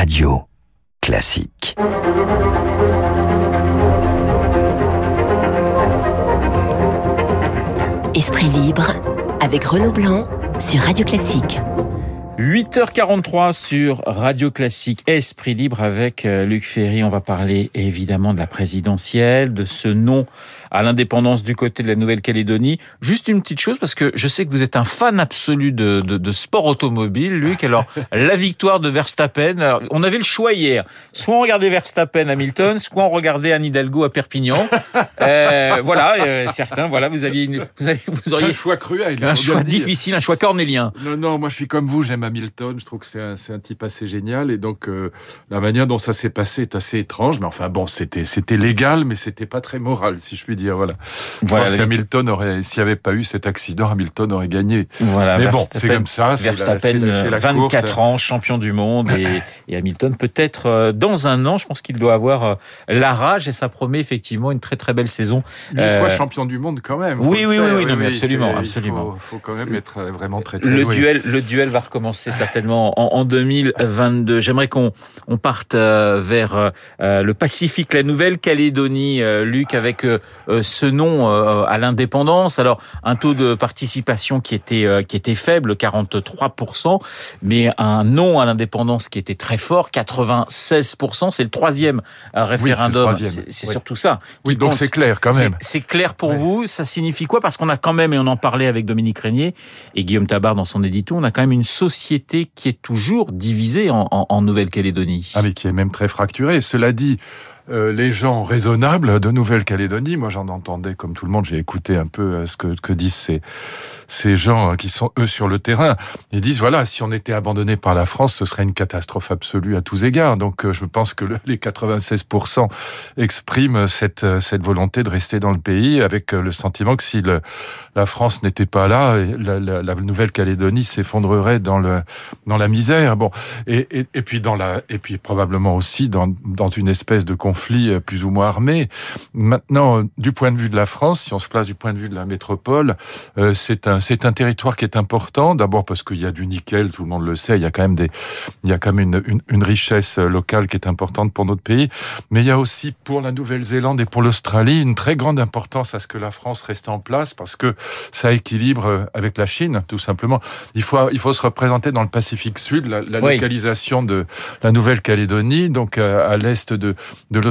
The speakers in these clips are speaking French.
Radio Classique. Esprit libre avec Renaud Blanc sur Radio Classique. 8h43 sur Radio Classique Esprit Libre avec euh, Luc Ferry. On va parler évidemment de la présidentielle, de ce nom à l'indépendance du côté de la Nouvelle-Calédonie. Juste une petite chose, parce que je sais que vous êtes un fan absolu de, de, de sport automobile, Luc. Alors, la victoire de Verstappen, alors, on avait le choix hier. Soit on regardait Verstappen à Hamilton, soit on regardait Anne Hidalgo à Perpignan. Euh, voilà, euh, certains, voilà, vous aviez une, vous, avez, vous auriez un choix cruel. Un choix difficile, un choix cornélien. Non, non, moi je suis comme vous, j'aime Hamilton, je trouve que c'est un, un, type assez génial, et donc euh, la manière dont ça s'est passé est assez étrange, mais enfin bon, c'était légal, mais c'était pas très moral, si je puis dire, voilà. Je voilà, pense qu'Hamilton aurait, s'il n'y avait pas eu cet accident, Hamilton aurait gagné. Voilà, mais bon, c'est comme ça. Verstappen, la, la 24 course. ans, champion du monde, et, et Hamilton peut-être euh, dans un an, je pense qu'il doit avoir euh, la rage et ça promet effectivement une très très belle saison. Une euh, fois champion du monde quand même. Oui, oui, oui, oui, non, mais absolument, absolument. Il faut, faut, quand même être vraiment très très le doué. duel, le duel va recommencer certainement en, en 2022. J'aimerais qu'on on parte vers le Pacifique, la Nouvelle-Calédonie, Luc, avec ce nom à l'indépendance. Alors un taux de participation qui était qui était faible, 43% mais un non à l'indépendance qui était très fort, 96% C'est le troisième référendum. Oui, c'est oui. surtout ça. Oui, donc c'est clair quand même. C'est clair pour vous. Ça signifie quoi? Parce qu'on a quand même, et on en parlait avec Dominique Régnier et Guillaume Tabar dans son édito, on a quand même une société qui est toujours divisée en, en, Nouvelle-Calédonie. Ah mais qui est même très fracturée. Cela dit, euh, les gens raisonnables de Nouvelle-Calédonie. Moi, j'en entendais comme tout le monde. J'ai écouté un peu euh, ce que, disent ces, ces gens qui sont eux sur le terrain. Ils disent voilà, si on était abandonné par la France, ce serait une catastrophe absolue à tous égards. Donc, euh, je pense que le, les 96% expriment cette cette volonté de rester dans le pays avec le sentiment que si la France n'était pas là, la, la, Nouvelle-Calédonie s'effondrerait dans dans la misère. Bon, et, et, et puis dans la et puis probablement aussi dans dans une espèce de conflit plus ou moins armé. Maintenant, du point de vue de la France, si on se place du point de vue de la métropole, euh, c'est un c'est un territoire qui est important. D'abord parce qu'il y a du nickel, tout le monde le sait. Il y a quand même des il y a quand même une, une, une richesse locale qui est importante pour notre pays. Mais il y a aussi pour la Nouvelle-Zélande et pour l'Australie une très grande importance à ce que la France reste en place parce que ça équilibre avec la Chine, tout simplement. Il faut il faut se représenter dans le Pacifique Sud, la, la oui. localisation de la Nouvelle-Calédonie, donc à, à l'est de de l'Australie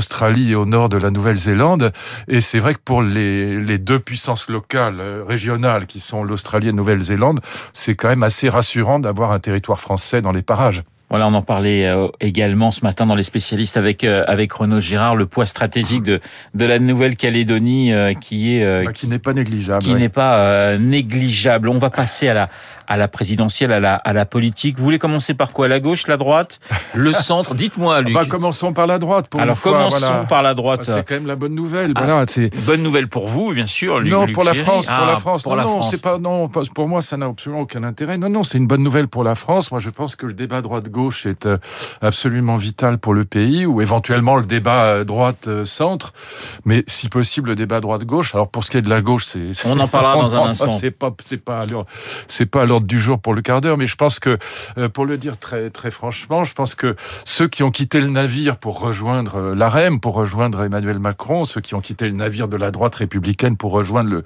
et au nord de la Nouvelle-Zélande. Et c'est vrai que pour les, les deux puissances locales, régionales, qui sont l'Australie et la Nouvelle-Zélande, c'est quand même assez rassurant d'avoir un territoire français dans les parages. Voilà, on en parlait euh, également ce matin dans les spécialistes avec euh, avec Renaud Girard, le poids stratégique de de la Nouvelle-Calédonie euh, qui est bah, qui n'est pas négligeable, qui ouais. n'est pas négligeable. On va passer à la à la présidentielle, à la à la politique. Vous voulez commencer par quoi? La gauche, la droite, le centre? Dites-moi, Luc. Bah, commençons par la droite. Pour Alors commençons voilà. par la droite. C'est quand même la bonne nouvelle. Ah, voilà, c'est bonne nouvelle pour vous, bien sûr. Luc, non, Luc pour la. France, pour ah, la France. Pour non, la non, France. c'est pas non. Pour moi, ça n'a absolument aucun intérêt. Non, non, c'est une bonne nouvelle pour la France. Moi, je pense que le débat est euh, absolument vital pour le pays, ou éventuellement le débat euh, droite-centre, mais si possible le débat droite-gauche. Alors pour ce qui est de la gauche, c'est on en parlera dans un instant. C'est pas c'est pas c'est pas à l'ordre du jour pour le quart d'heure, mais je pense que euh, pour le dire très très franchement, je pense que ceux qui ont quitté le navire pour rejoindre l'AREM, pour rejoindre Emmanuel Macron, ceux qui ont quitté le navire de la droite républicaine pour rejoindre le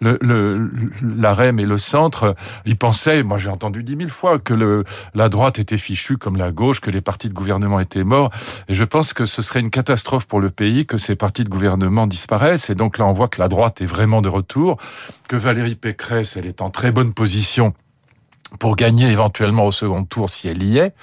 le, le l'AREM et le centre, ils pensaient, moi j'ai entendu dix mille fois que le la droite était fichue comme la gauche, que les partis de gouvernement étaient morts. Et je pense que ce serait une catastrophe pour le pays que ces partis de gouvernement disparaissent. Et donc là, on voit que la droite est vraiment de retour, que Valérie Pécresse, elle est en très bonne position pour gagner éventuellement au second tour si elle y est.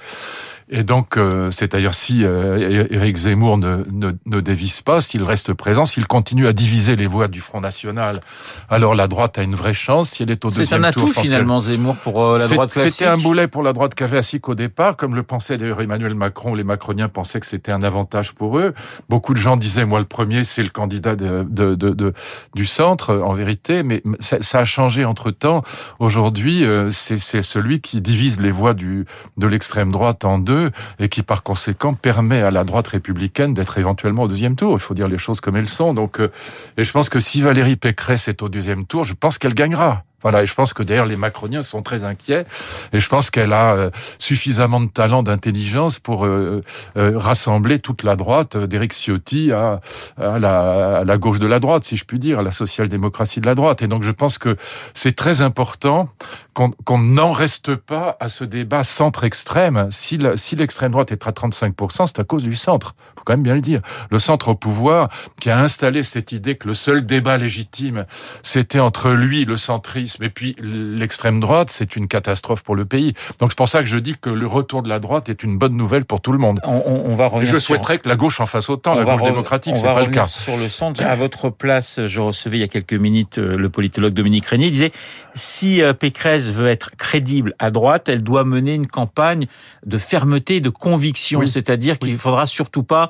Et donc, euh, c'est-à-dire si euh, Éric Zemmour ne, ne, ne dévisse pas, s'il reste présent, s'il continue à diviser les voix du Front National, alors la droite a une vraie chance. Si elle est au deuxième tour, c'est un atout finalement Zemmour pour euh, la droite classique. C'était un boulet pour la droite classique au départ, comme le pensait d'ailleurs Emmanuel Macron. Les Macroniens pensaient que c'était un avantage pour eux. Beaucoup de gens disaient, moi le premier, c'est le candidat de, de, de, du centre, en vérité. Mais ça, ça a changé entre temps. Aujourd'hui, euh, c'est celui qui divise les voix du, de l'extrême droite en deux et qui par conséquent permet à la droite républicaine d'être éventuellement au deuxième tour. Il faut dire les choses comme elles sont. Donc, euh, et je pense que si Valérie Pécresse est au deuxième tour, je pense qu'elle gagnera. Voilà, et je pense que d'ailleurs les macroniens sont très inquiets, et je pense qu'elle a euh, suffisamment de talent, d'intelligence pour euh, euh, rassembler toute la droite d'Éric Ciotti à, à, la, à, la, gauche de la droite, si je puis dire, à la social-démocratie de la droite. Et donc je pense que c'est très important qu'on n'en reste pas à ce débat centre-extrême. Si l'extrême si droite est à 35%, c'est à cause du centre, faut quand même bien le dire. Le centre au pouvoir qui a installé cette idée que le seul débat légitime, c'était entre lui, le centrisme, et puis l'extrême droite, c'est une catastrophe pour le pays. Donc c'est pour ça que je dis que le retour de la droite est une bonne nouvelle pour tout le monde. On, on va revenir je souhaiterais que la gauche en fasse autant, la gauche démocratique, c'est pas le cas. Sur le centre, à votre place, je recevais il y a quelques minutes euh, le politologue Dominique Régnier, il disait si euh, Pécresse veut être crédible à droite, elle doit mener une campagne de fermeté, de conviction, c'est-à-dire qu'il ne faudra surtout pas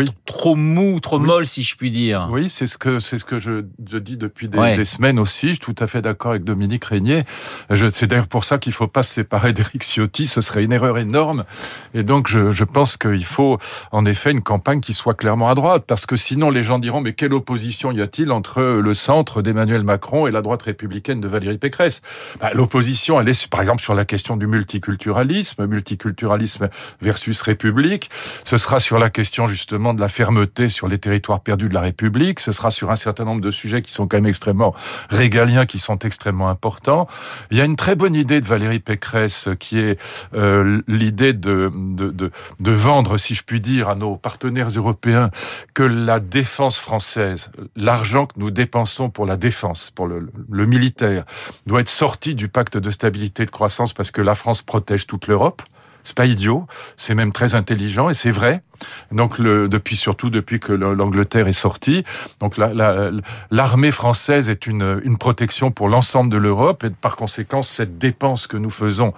être trop mou, trop molle, si je puis dire. Oui, c'est ce que c'est ce que je, je dis depuis des, des, semaines aussi. Je suis tout à fait d'accord avec Dominique Régnier. C'est d'ailleurs pour ça qu'il faut pas se séparer d'Éric Ciotti. Ce serait une erreur énorme. Et donc, je, je pense qu'il faut en effet une campagne qui soit clairement à droite, parce que sinon les gens diront mais quelle opposition y a-t-il entre le centre d'Emmanuel Macron et la droite républicaine de Valérie Pécresse? Bah, L'opposition, elle est par exemple sur la question du multiculturalisme, multiculturalisme versus République. Ce sera sur la question justement de la fermeté sur les territoires perdus de la République. Ce sera sur un certain nombre de sujets qui sont quand même extrêmement régaliens, qui sont extrêmement importants. Il y a une très bonne idée de Valérie Pécresse qui est euh, l'idée de, de, vendre, si je puis dire, à nos partenaires européens que la défense française, l'argent que nous dépensons pour la défense, pour le, le militaire, doit être sorti du pacte de stabilité et de croissance parce que la France protège toute l'Europe. C'est pas idiot, c'est même très intelligent et c'est vrai. Donc depuis surtout depuis que l'Angleterre est sortie, donc l'armée la, française est une, protection pour l'ensemble de l'Europe et par conséquent cette dépense que nous faisons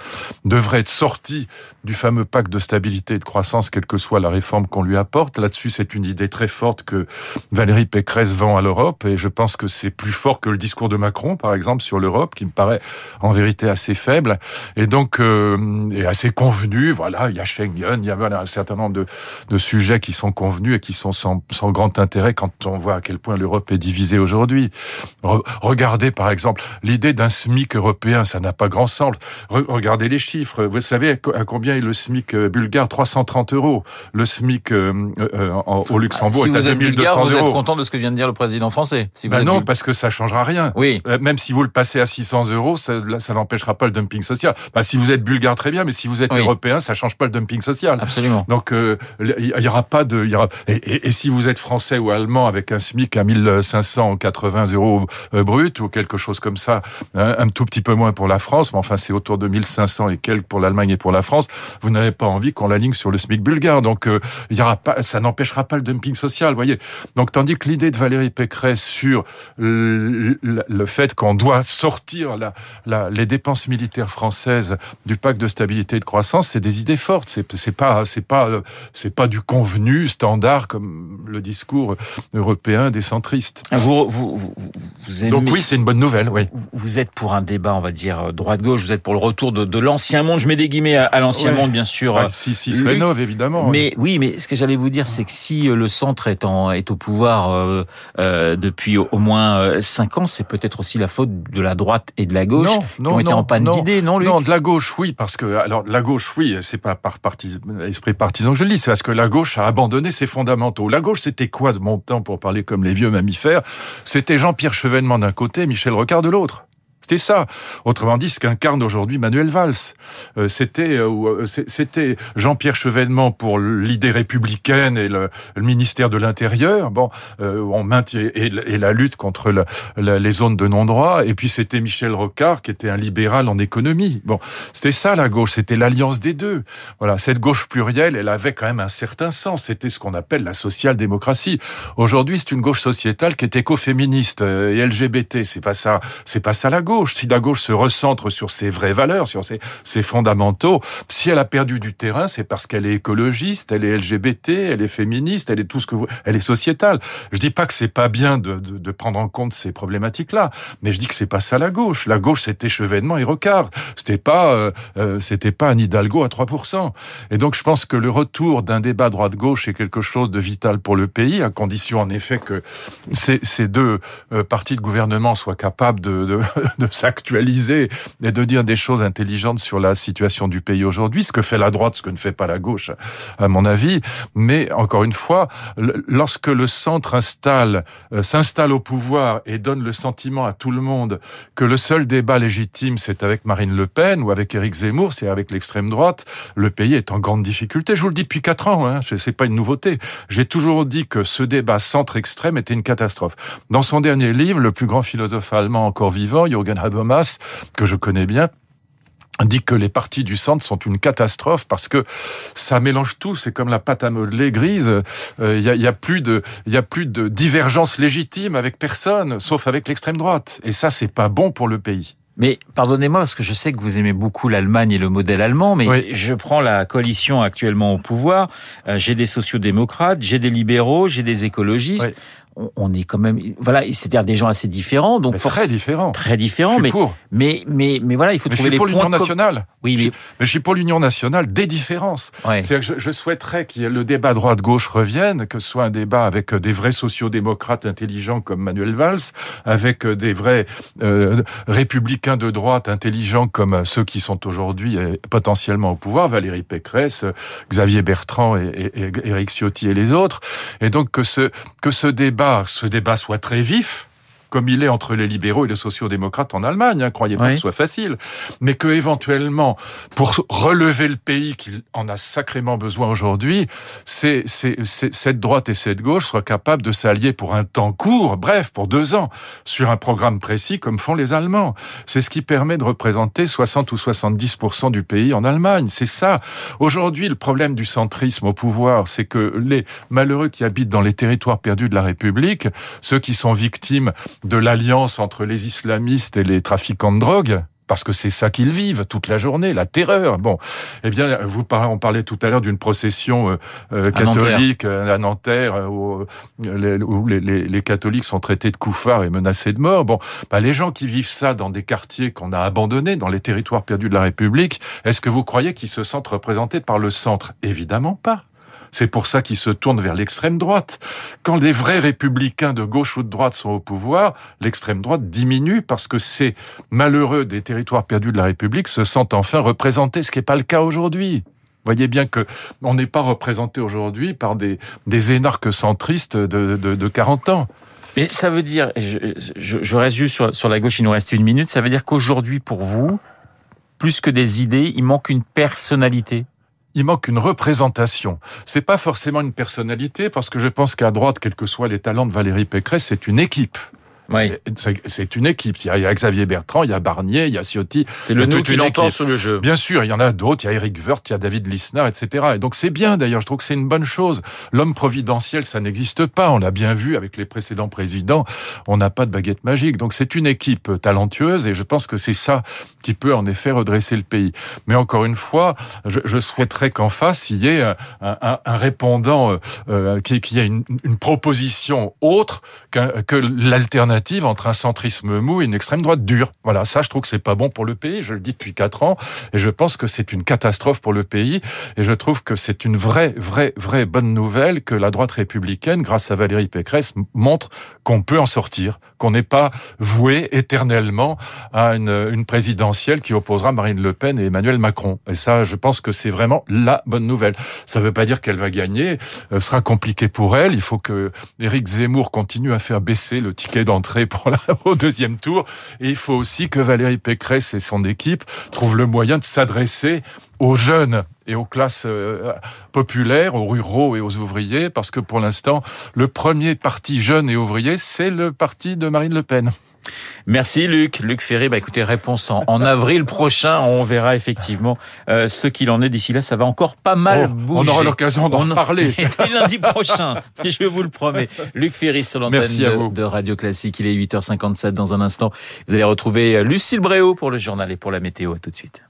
devrait être sortie du fameux pacte de stabilité et de croissance, quelle que soit la réforme qu'on lui apporte. Là-dessus, c'est une idée très forte que Valérie Pécresse vend à l'Europe et je pense que c'est plus fort que le discours de Macron, par exemple, sur l'Europe, qui me paraît en vérité assez faible et donc euh, assez convenu voilà, il y a Schengen, il y a un certain nombre de, de sujets qui sont convenus et qui sont sans, sans, grand intérêt quand on voit à quel point l'Europe est divisée aujourd'hui. regardez par exemple l'idée d'un SMIC européen, ça n'a pas grand sens. regardez les chiffres. Vous savez à combien est le SMIC euh, bulgare? 330 euros. Le SMIC euh, euh, au Luxembourg est à 2200 euros. Vous êtes content de ce que vient de dire le président français si ben Non, parce que ça changera rien. Oui. même si vous le passez à 600 euros, ça, ça n'empêchera pas le dumping social. Ben, si vous êtes bulgare, très bien, mais si vous êtes européen, ça change pas le dumping social. Absolument. Donc euh, il y, aura pas de, y aura, et, et, si vous êtes français ou allemand avec un SMIC à 1580 euros euh, brut ou quelque chose comme ça, hein, un tout petit peu moins pour la France, mais enfin c'est autour de 1500 et quelques pour l'Allemagne et pour la France, vous n'avez pas envie qu'on l'aligne sur le SMIC bulgare. Donc euh, il y aura pas, ça n'empêchera pas le dumping social, voyez. Donc tandis que l'idée de Valérie Pécresse sur le, le fait qu'on doit sortir la, la, les dépenses militaires françaises du pacte de stabilité et de croissance, c'est des idées fortes. C'est c'est pas c'est pas c'est pas du convenu standard comme le discours européen des centristes. Vous vous vous, aimez, Donc oui, c'est une bonne nouvelle. Oui. Vous êtes pour un débat, on va dire droite gauche. Vous êtes pour le retour de, de l'ancien monde. Je mets des guillemets à, l'ancien monde, bien sûr. Ah, si si se rénove évidemment. Mais oui. mais ce que j'allais vous dire, c'est que si euh, le centre est en est au pouvoir euh, euh, depuis au, moins euh, cinq ans, c'est peut-être aussi la faute de la droite et de la gauche non, qui ont été en panne d'idées, non, Luc? Non, de la gauche, oui, parce que alors de la gauche, oui, c'est pas par esprit partisan que je le dis, c'est parce que la gauche a abandonné ses fondamentaux. La gauche, c'était quoi de mon temps, pour parler comme les vieux mammifères? C'était Jean-Pierre Chevènement d'un côté, Michel Rocard de l'autre. C'était ça. Autrement dit, ce qu'incarne aujourd'hui Manuel Valls. Euh, c'était euh, euh, c'était Jean-Pierre Chevènement pour l'idée républicaine et le, ministère de l'Intérieur. Bon, on maintient et, la lutte contre les zones de non-droit. Et puis c'était Michel Rocard qui était un libéral en économie. Bon, c'était ça la gauche. C'était l'alliance des deux. Voilà, cette gauche plurielle, elle avait quand même un certain sens. C'était ce qu'on appelle la social-démocratie. Aujourd'hui, c'est une gauche sociétale qui est écoféministe et LGBT. C'est pas ça. C'est pas ça la gauche si la gauche se recentre sur ses vraies valeurs, sur ses, fondamentaux, si elle a perdu du terrain, c'est parce qu'elle est écologiste, elle est LGBT, elle est féministe, elle est tout ce que vous, elle est sociétale. Je dis pas que c'est pas bien de, prendre en compte ces problématiques-là, mais je dis que c'est pas ça la gauche. La gauche, c'était Chevènement et Rocard. C'était pas, euh, euh c'était pas un Hidalgo à 3%. Et donc, je pense que le retour d'un débat droite-gauche est quelque chose de vital pour le pays, à condition, en effet, que ces, deux euh, partis de gouvernement soient capables de de s'actualiser et de dire des choses intelligentes sur la situation du pays aujourd'hui, ce que fait la droite, ce que ne fait pas la gauche, à mon avis. Mais encore une fois, lorsque le centre installe, euh, s'installe au pouvoir et donne le sentiment à tout le monde que le seul débat légitime, c'est avec Marine Le Pen ou avec Éric Zemmour, c'est avec l'extrême droite, le pays est en grande difficulté. Je vous le dis depuis quatre ans, hein, c'est pas une nouveauté. J'ai toujours dit que ce débat centre-extrême était une catastrophe. Dans son dernier livre, le plus grand philosophe allemand encore vivant, Jürgen Habermas, que je connais bien, dit que les partis du centre sont une catastrophe parce que ça mélange tout. C'est comme la pâte à modeler grise. Il euh, y, a, plus de, il y a plus de divergence légitime avec personne, sauf avec l'extrême droite. Et ça, c'est pas bon pour le pays. Mais pardonnez-moi parce que je sais que vous aimez beaucoup l'Allemagne et le modèle allemand, mais je prends la coalition actuellement au pouvoir. Euh, j'ai des sociodémocrates, j'ai des libéraux, j'ai des écologistes on est quand même voilà c'est-à-dire des gens assez différents donc très différents. très différents mais, mais mais mais voilà il faut trouver je suis pour l'union nationale oui mais... Je, suis pour l'union nationale des différences. C'est je, je, souhaiterais que le débat droite gauche revienne que ce soit un débat avec des vrais sociodémocrates intelligents comme Manuel Valls avec des vrais euh, républicains de droite intelligents comme ceux qui sont aujourd'hui euh, potentiellement au pouvoir Valérie Pécresse Xavier Bertrand et, et, et Éric Ciotti et les autres. Et donc que ce que ce débat ce débat soit très vif, comme il est entre les libéraux et les sociaux-démocrates en Allemagne. Hein, croyez pas que ce soit facile, mais que éventuellement, pour relever le pays qu'il en a sacrément besoin aujourd'hui, c'est cette droite et cette gauche soient capables de s'allier pour un temps court, bref, pour deux ans, sur un programme précis comme font les Allemands. C'est ce qui permet de représenter 60 ou 70 du pays en Allemagne. C'est ça. Aujourd'hui, le problème du centrisme au pouvoir, c'est que les malheureux qui habitent dans les territoires perdus de la République, ceux qui sont victimes de l'alliance entre les islamistes et les trafiquants de drogue parce que c'est ça qu'ils vivent toute la journée, la terreur. Bon, eh bien, vous parlez, on parlait tout à l'heure d'une procession euh, euh, catholique à Nanterre, euh, où, les, les, catholiques sont traités de couffards et menacés de mort. Bon, bah, les gens qui vivent ça dans des quartiers qu'on a abandonnés, dans les territoires perdus de la République, est-ce que vous croyez qu'ils se sentent représentés par le centre? Évidemment pas. C'est pour ça qu'ils se tournent vers l'extrême droite. Quand les vrais républicains de gauche ou de droite sont au pouvoir, l'extrême droite diminue parce que ces malheureux des territoires perdus de la République se sentent enfin représentés, ce qui n'est pas le cas aujourd'hui. Voyez bien que on n'est pas représenté aujourd'hui par des, énarques centristes de, de, 40 ans. Mais ça veut dire, je, je, reste juste sur, sur la gauche, il nous reste une minute, ça veut dire qu'aujourd'hui, pour vous, plus que des idées, il manque une personnalité il manque une représentation. C'est pas forcément une personnalité, parce que je pense qu'à droite, quels que soient les talents de Valérie Pécresse, c'est une équipe. Oui. C'est une équipe. Il y, a, Xavier Bertrand, il y a Barnier, il y a Ciotti. C'est le tout qui l'emporte sur le jeu. Bien sûr, il y en a d'autres. Il y a Eric Woerth, il y a David Lisnard, etc. Et donc c'est bien d'ailleurs. Je trouve que c'est une bonne chose. L'homme providentiel, ça n'existe pas. On l'a bien vu avec les précédents présidents. On n'a pas de baguette magique. Donc c'est une équipe talentueuse et je pense que c'est ça qui peut en effet redresser le pays. Mais encore une fois, je, je souhaiterais qu'en face il y ait un, un, un répondant euh, euh qui, qui ait une, une proposition autre que l'alternative entre un centrisme mou et une extrême droite dure. Voilà, ça, je trouve que c'est pas bon pour le pays. Je le dis depuis quatre ans, et je pense que c'est une catastrophe pour le pays. Et je trouve que c'est une vraie, vraie, vraie bonne nouvelle que la droite républicaine, grâce à Valérie Pécresse, montre qu'on peut en sortir, qu'on n'est pas voué éternellement à une, une présidentielle qui opposera Marine Le Pen et Emmanuel Macron. Et ça, je pense que c'est vraiment la bonne nouvelle. Ça ne veut pas dire qu'elle va gagner. Ce sera compliqué pour elle. Il faut que Éric Zemmour continue à faire baisser le ticket d'entrée pour la, au deuxième tour. Et il faut aussi que Valérie Pécresse et son équipe trouvent le moyen de s'adresser aux jeunes et aux classes euh, populaires, aux ruraux et aux ouvriers, parce que pour l'instant, le premier parti jeune et ouvrier, c'est le parti de Marine Le Pen. Merci Luc. Luc Ferré, bah écoutez, réponse en, avril prochain. On verra effectivement euh, ce qu'il en est. D'ici là, ça va encore pas mal oh, bouger. On aura l'occasion d'en parler. lundi prochain, je vous le promets. Luc Ferry sur l'antenne de, de, Radio Classique. Il est 8h57 dans un instant. Vous allez retrouver Lucille Bréau pour le journal et pour la météo. tout de suite.